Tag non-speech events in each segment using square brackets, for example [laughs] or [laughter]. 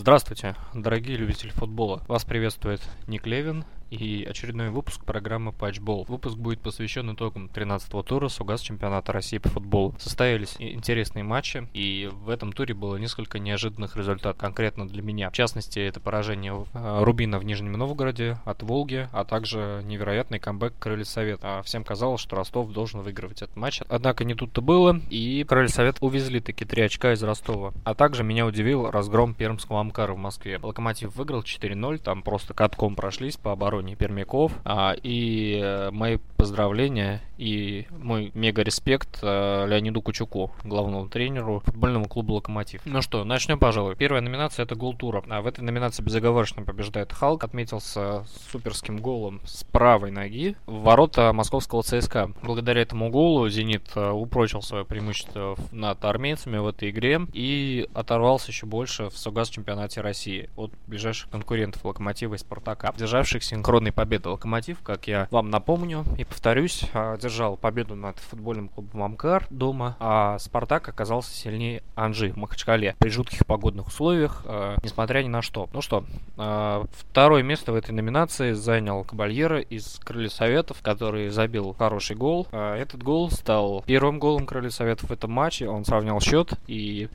Здравствуйте, дорогие любители футбола. Вас приветствует Ник Левин и очередной выпуск программы Патчбол. Выпуск будет посвящен итогам 13-го тура Сугас чемпионата России по футболу. Состоялись интересные матчи, и в этом туре было несколько неожиданных результатов, конкретно для меня. В частности, это поражение э, Рубина в Нижнем Новгороде от Волги, а также невероятный камбэк Крылья. А всем казалось, что Ростов должен выигрывать этот матч. Однако не тут-то было, и Крылья Совет увезли таки три очка из Ростова. А также меня удивил разгром пермского Амкара в Москве. Локомотив выиграл 4-0, там просто катком прошлись по обороне обороне Пермяков. А, и э, мои поздравления и мой мега респект э, Леониду Кучуку, главному тренеру футбольного клуба «Локомотив». Ну что, начнем, пожалуй. Первая номинация это гол тура. А в этой номинации безоговорочно побеждает Халк. Отметился суперским голом с правой ноги в ворота московского ЦСКА. Благодаря этому голу «Зенит» э, упрочил свое преимущество над армейцами в этой игре и оторвался еще больше в Сугас чемпионате России от ближайших конкурентов «Локомотива» и «Спартака», державших синхронно синхронной победы Локомотив, как я вам напомню и повторюсь, одержал победу над футбольным клубом Амкар дома, а Спартак оказался сильнее Анжи в Махачкале при жутких погодных условиях, э, несмотря ни на что. Ну что, э, второе место в этой номинации занял Кабальера из Крылья Советов, который забил хороший гол. Этот гол стал первым голом Крылья Советов в этом матче, он сравнял счет и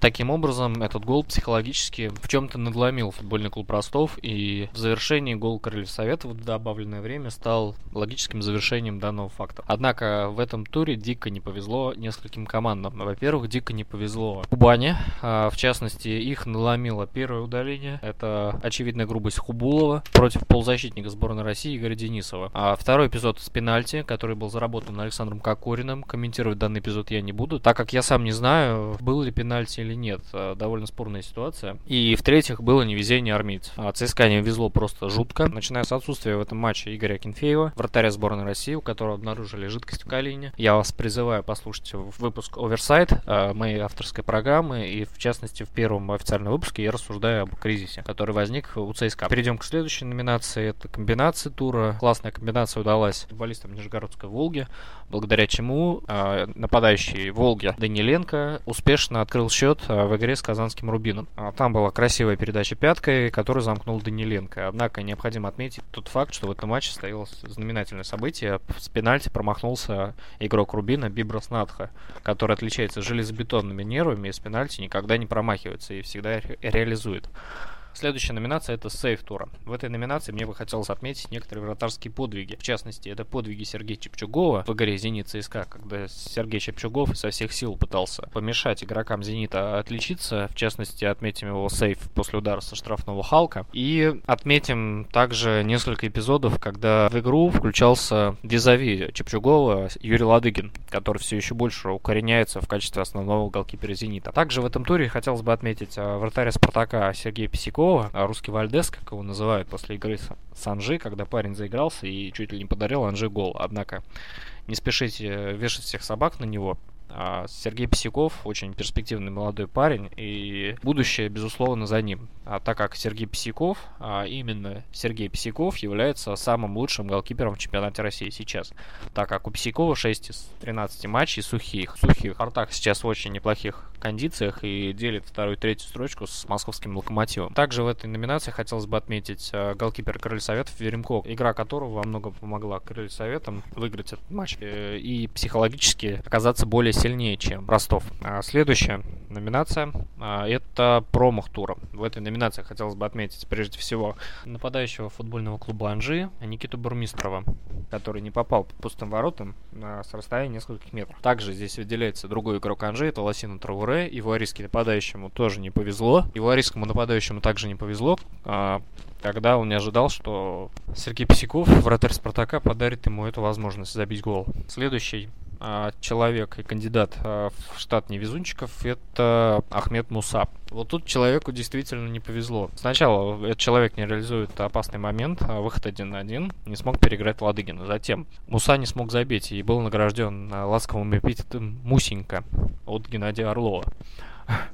Таким образом, этот гол психологически в чем-то надломил футбольный клуб Ростов, и в завершении гол Крыльев Советов в добавленное время стал логическим завершением данного факта. Однако в этом туре дико не повезло нескольким командам. Во-первых, дико не повезло Кубани, а, в частности, их наломило первое удаление. Это очевидная грубость Хубулова против полузащитника сборной России Игоря Денисова. А второй эпизод с пенальти, который был заработан Александром Кокориным. Комментировать данный эпизод я не буду, так как я сам не знаю, был ли пенальти или нет. Э, довольно спорная ситуация. И в-третьих, было невезение армейцев. А ЦСКА не везло просто жутко. Начиная с отсутствия в этом матче Игоря Кенфеева, вратаря сборной России, у которого обнаружили жидкость в колени. Я вас призываю послушать выпуск Оверсайт э, моей авторской программы. И в частности, в первом официальном выпуске я рассуждаю об кризисе, который возник у ЦСКА. Перейдем к следующей номинации. Это комбинация тура. Классная комбинация удалась футболистам Нижегородской Волги, благодаря чему э, нападающий Волги Даниленко успешно открыл счет счет э, в игре с казанским Рубином. А, там была красивая передача пяткой, которую замкнул Даниленко. Однако необходимо отметить тот факт, что в этом матче стояло знаменательное событие. С пенальти промахнулся игрок Рубина Биброс Надха, который отличается железобетонными нервами и с пенальти никогда не промахивается и всегда ре реализует. Следующая номинация это сейф тура. В этой номинации мне бы хотелось отметить некоторые вратарские подвиги. В частности, это подвиги Сергея Чепчугова в игре «Зенит ЦСКА», когда Сергей Чепчугов со всех сил пытался помешать игрокам «Зенита» отличиться. В частности, отметим его сейф после удара со штрафного Халка. И отметим также несколько эпизодов, когда в игру включался визави Чепчугова Юрий Ладыгин, который все еще больше укореняется в качестве основного голкипера «Зенита». Также в этом туре хотелось бы отметить а, вратаря «Спартака» Сергея Писякова, Пескова, а русский Вальдес, как его называют после игры с Анжи, когда парень заигрался и чуть ли не подарил Анжи гол. Однако не спешите вешать всех собак на него. А Сергей Писяков очень перспективный молодой парень, и будущее, безусловно, за ним. А так как Сергей Писяков, а именно Сергей Писяков, является самым лучшим голкипером в чемпионате России сейчас. Так как у Писякова 6 из 13 матчей сухих. Сухих. Артак сейчас в очень неплохих кондициях и делит вторую и третью строчку с московским локомотивом. Также в этой номинации хотелось бы отметить э, голкипер Крылья Советов Веремко, игра которого во многом помогла Крылья Советам выиграть этот матч э, и психологически оказаться более сильнее, чем Ростов. А следующая номинация а, это промах тура. В этой номинации хотелось бы отметить прежде всего нападающего футбольного клуба Анжи Никиту Бурмистрова, который не попал по пустым воротам а, с расстояния нескольких метров. Также здесь выделяется другой игрок Анжи, это Лосина Трауре. Ивуарийский нападающему тоже не повезло. Ивуарийскому нападающему также не повезло, а, когда он не ожидал, что Сергей Писяков, вратарь Спартака, подарит ему эту возможность забить гол. Следующий человек и кандидат а, в штат невезунчиков это Ахмед Муса. Вот тут человеку действительно не повезло. Сначала этот человек не реализует опасный момент, а выход один на один, не смог переиграть Ладыгина. Затем Муса не смог забить и был награжден ласковым эпитетом Мусенька от Геннадия Орлова.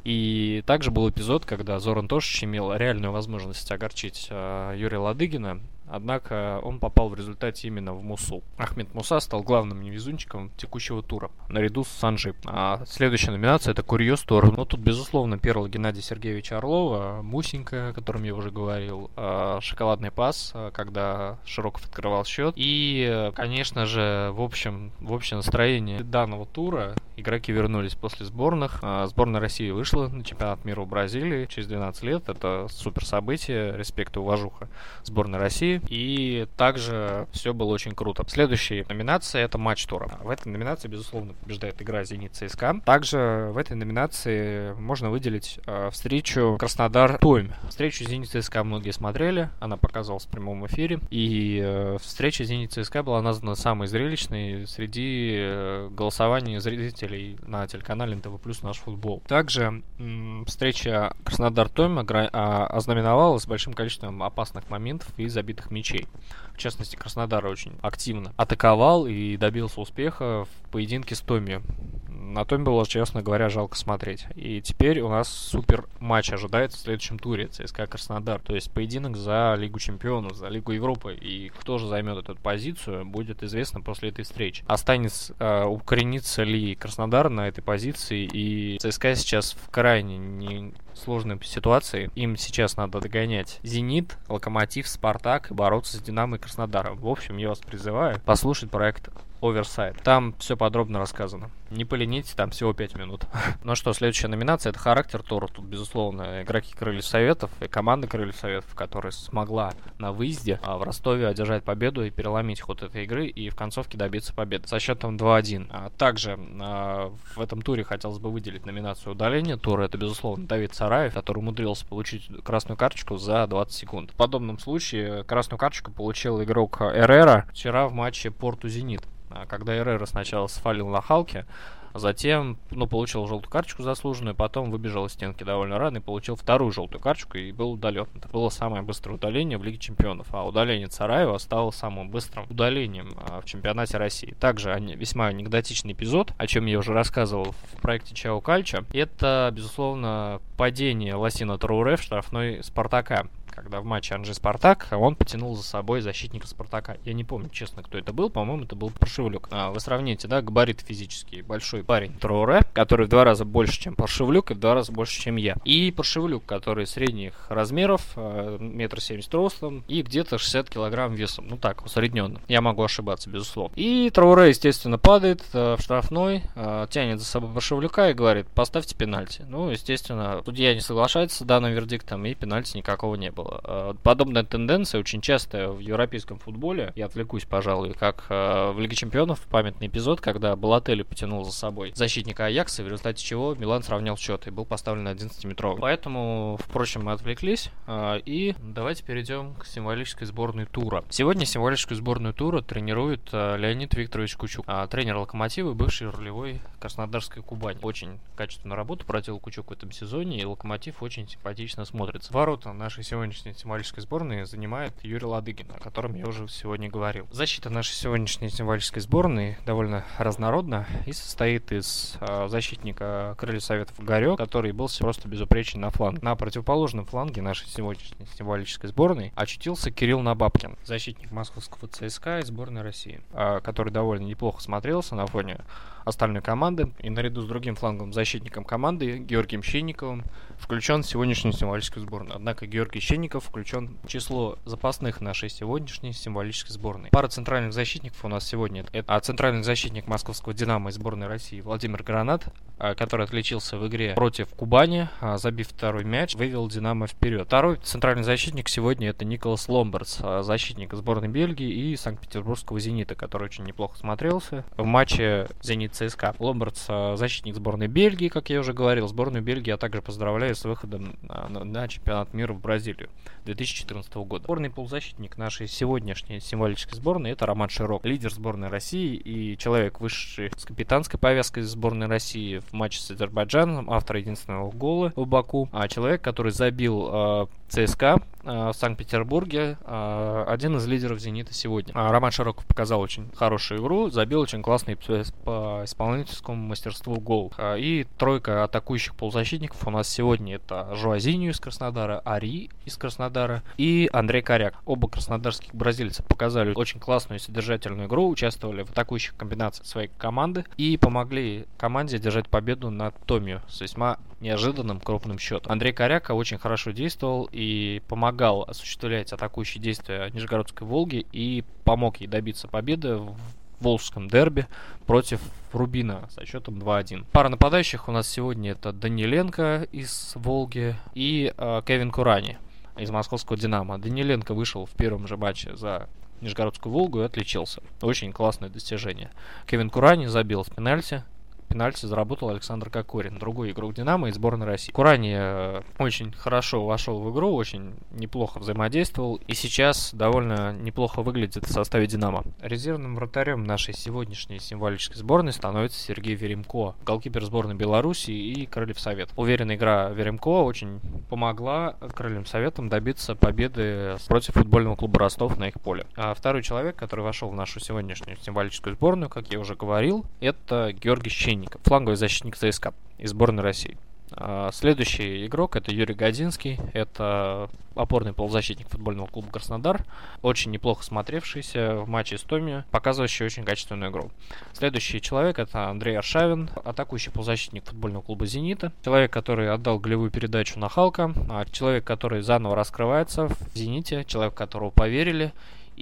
И также был эпизод, когда Зоран Тошич имел реальную возможность огорчить Юрия Ладыгина, однако он попал в результате именно в Мусул. Ахмед Муса стал главным невезунчиком текущего тура, наряду с Санджи. А следующая номинация это Курьез тур. Ну, тут, безусловно, первый Геннадий Сергеевич Орлова, Мусенька, о котором я уже говорил, а, шоколадный пас, а, когда Широков открывал счет. И, конечно же, в общем, в общем настроении данного тура игроки вернулись после сборных. Сборная России вышла на чемпионат мира в Бразилии через 12 лет. Это супер событие, респект и уважуха сборной России. И также все было очень круто. Следующая номинация это матч тура. В этой номинации, безусловно, побеждает игра Зенит ЦСКА. Также в этой номинации можно выделить э, встречу Краснодар-Тойм. Встречу Зенит ЦСКА многие смотрели, она показывалась в прямом эфире. И э, встреча Зенит ЦСКА была названа самой зрелищной среди э, голосований зрителей на телеканале НТВ Плюс Наш Футбол. Также м- встреча Краснодар-Тойм а, ознаменовалась большим количеством опасных моментов и забитых мячей. В частности, Краснодар очень активно атаковал и добился успеха в поединке с Томи. На Томи было, честно говоря, жалко смотреть. И теперь у нас супер матч ожидается в следующем туре ЦСКА Краснодар. То есть поединок за Лигу Чемпионов, за Лигу Европы. И кто же займет эту позицию, будет известно после этой встречи. Останется, э, укоренится ли Краснодар на этой позиции. И ЦСКА сейчас в крайне не сложной ситуации. Им сейчас надо догонять Зенит, Локомотив, Спартак и бороться с Динамо и Краснодаром. В общем, я вас призываю послушать проект Оверсайд. Там все подробно рассказано. Не поленитесь, там всего 5 минут. [laughs] ну что, следующая номинация это характер тура. Тут, безусловно, игроки Крыльев Советов и команда Крыльев Советов, которая смогла на выезде а, в Ростове одержать победу и переломить ход этой игры и в концовке добиться победы со счетом 2-1. А, также а, в этом туре хотелось бы выделить номинацию удаления тура. Это, безусловно, Давид Сараев, который умудрился получить красную карточку за 20 секунд. В подобном случае красную карточку получил игрок Эрера вчера в матче Порту-Зенит. А, когда Эррера сначала свалил на Халке, затем, ну, получил желтую карточку заслуженную, потом выбежал из стенки довольно рано и получил вторую желтую карточку и был удален. Это было самое быстрое удаление в Лиге Чемпионов, а удаление Цараева стало самым быстрым удалением а, в чемпионате России. Также весьма анекдотичный эпизод, о чем я уже рассказывал в проекте Чао Кальча, это, безусловно, падение Лосина Труре в штрафной Спартака когда в матче Анжи Спартак он потянул за собой защитника Спартака. Я не помню, честно, кто это был. По-моему, это был Паршевлюк. А, вы сравните, да, габарит физический. Большой парень Троуре, который в два раза больше, чем Паршевлюк, и в два раза больше, чем я. И Паршевлюк, который средних размеров, а, метр семьдесят ростом и где-то 60 килограмм весом. Ну так, усредненно. Я могу ошибаться, безусловно. И Троуре, естественно, падает э, в штрафной, э, тянет за собой Паршевлюка и говорит, поставьте пенальти. Ну, естественно, судья не соглашается с данным вердиктом, и пенальти никакого не было было. Э, подобная тенденция очень часто в европейском футболе, я отвлекусь, пожалуй, как э, в Лиге Чемпионов памятный эпизод, когда Балатели потянул за собой защитника Аякса, в результате чего Милан сравнял счет и был поставлен на 11-метровый. Поэтому, впрочем, мы отвлеклись, э, и давайте перейдем к символической сборной тура. Сегодня символическую сборную тура тренирует Леонид Викторович Кучук, тренер Локомотива, бывший рулевой Краснодарской Кубани. Очень качественную работу проделал Кучук в этом сезоне, и Локомотив очень симпатично смотрится. Ворота нашей сегодня сегодняшней символической сборной занимает Юрий Ладыгин, о котором я уже сегодня говорил. Защита нашей сегодняшней символической сборной довольно разнородна и состоит из э, защитника крылья Советов Гарек, который был просто безупречен на фланге. На противоположном фланге нашей сегодняшней символической сборной очутился Кирилл Набабкин, защитник московского ЦСКА и сборной России, э, который довольно неплохо смотрелся на фоне остальной команды. И наряду с другим фланговым защитником команды, Георгием Щенниковым, включен в сегодняшнюю символическую сборную. Однако Георгий Щенников включен в число запасных нашей сегодняшней символической сборной. Пара центральных защитников у нас сегодня. Это а центральный защитник московского «Динамо» и сборной России Владимир Гранат, а, который отличился в игре против Кубани, а, забив второй мяч, вывел «Динамо» вперед. Второй центральный защитник сегодня это Николас Ломбардс, защитник сборной Бельгии и Санкт-Петербургского «Зенита», который очень неплохо смотрелся в матче «Зенит ЦСКА. Ломбардс защитник сборной Бельгии, как я уже говорил. Сборную Бельгии я также поздравляю с выходом на, на, на чемпионат мира в Бразилию 2014 года. Сборный полузащитник нашей сегодняшней символической сборной это Роман Широк, лидер сборной России и человек высший с капитанской повязкой сборной России в матче с Азербайджаном, автор единственного гола в Баку, а человек, который забил э, ЦСКА э, в Санкт-Петербурге, э, один из лидеров «Зенита» сегодня. А Роман Широков показал очень хорошую игру, забил очень классный по исполнительскому мастерству гол. А, и тройка атакующих полузащитников у нас сегодня это Жуазиню из Краснодара, Ари из Краснодара и Андрей Коряк. Оба краснодарских бразильца показали очень классную и содержательную игру, участвовали в атакующих комбинациях своей команды и помогли команде держать победу над Томио с весьма неожиданным крупным счетом. Андрей Коряка очень хорошо действовал и помогал осуществлять атакующие действия Нижегородской Волги и помог ей добиться победы в Волжском дерби против Рубина со счетом 2-1. Пара нападающих у нас сегодня это Даниленко из Волги и э, Кевин Курани из московского «Динамо». Даниленко вышел в первом же матче за Нижегородскую Волгу и отличился. Очень классное достижение. Кевин Курани забил с пенальти, пенальти заработал Александр Кокорин, другой игрок Динамо из сборной России. Курани э, очень хорошо вошел в игру, очень неплохо взаимодействовал и сейчас довольно неплохо выглядит в составе Динамо. Резервным вратарем нашей сегодняшней символической сборной становится Сергей Веремко, голкипер сборной Беларуси и Крыльев Совет. Уверенная игра Веремко очень помогла Крыльям Советам добиться победы против футбольного клуба Ростов на их поле. А второй человек, который вошел в нашу сегодняшнюю символическую сборную, как я уже говорил, это Георгий Щенин защитника, фланговый защитник ЦСКА из сборной России. А, следующий игрок это Юрий Годинский, это опорный полузащитник футбольного клуба Краснодар, очень неплохо смотревшийся в матче с Томи, показывающий очень качественную игру. Следующий человек это Андрей Аршавин, атакующий полузащитник футбольного клуба Зенита, человек, который отдал голевую передачу на Халка, а человек, который заново раскрывается в Зените, человек, которого поверили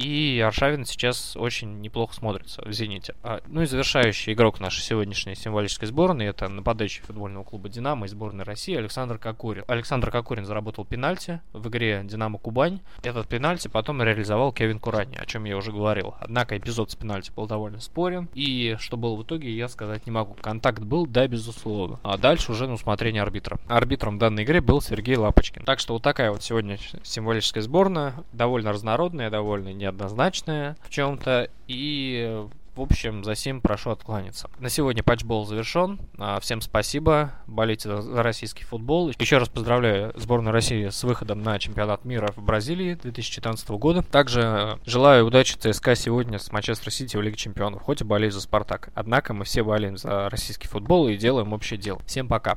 и Аршавин сейчас очень неплохо смотрится в «Зените». А, ну и завершающий игрок нашей сегодняшней символической сборной это нападающий футбольного клуба «Динамо» и сборной России Александр Кокурин. Александр Кокурин заработал пенальти в игре «Динамо Кубань». Этот пенальти потом реализовал Кевин Курани, о чем я уже говорил. Однако эпизод с пенальти был довольно спорен. И что было в итоге, я сказать не могу. Контакт был, да, безусловно. А дальше уже на усмотрение арбитра. Арбитром данной игры был Сергей Лапочкин. Так что вот такая вот сегодня символическая сборная. Довольно разнородная, довольно неоднозначная в чем-то. И в общем, за сим прошу откланяться. На сегодня патчбол завершен. А, всем спасибо. Болейте за российский футбол. Еще раз поздравляю сборную России с выходом на чемпионат мира в Бразилии 2014 года. Также желаю удачи ЦСКА сегодня с Манчестер Сити в Лиге Чемпионов, хоть и болею за Спартак. Однако мы все болеем за российский футбол и делаем общее дело. Всем пока.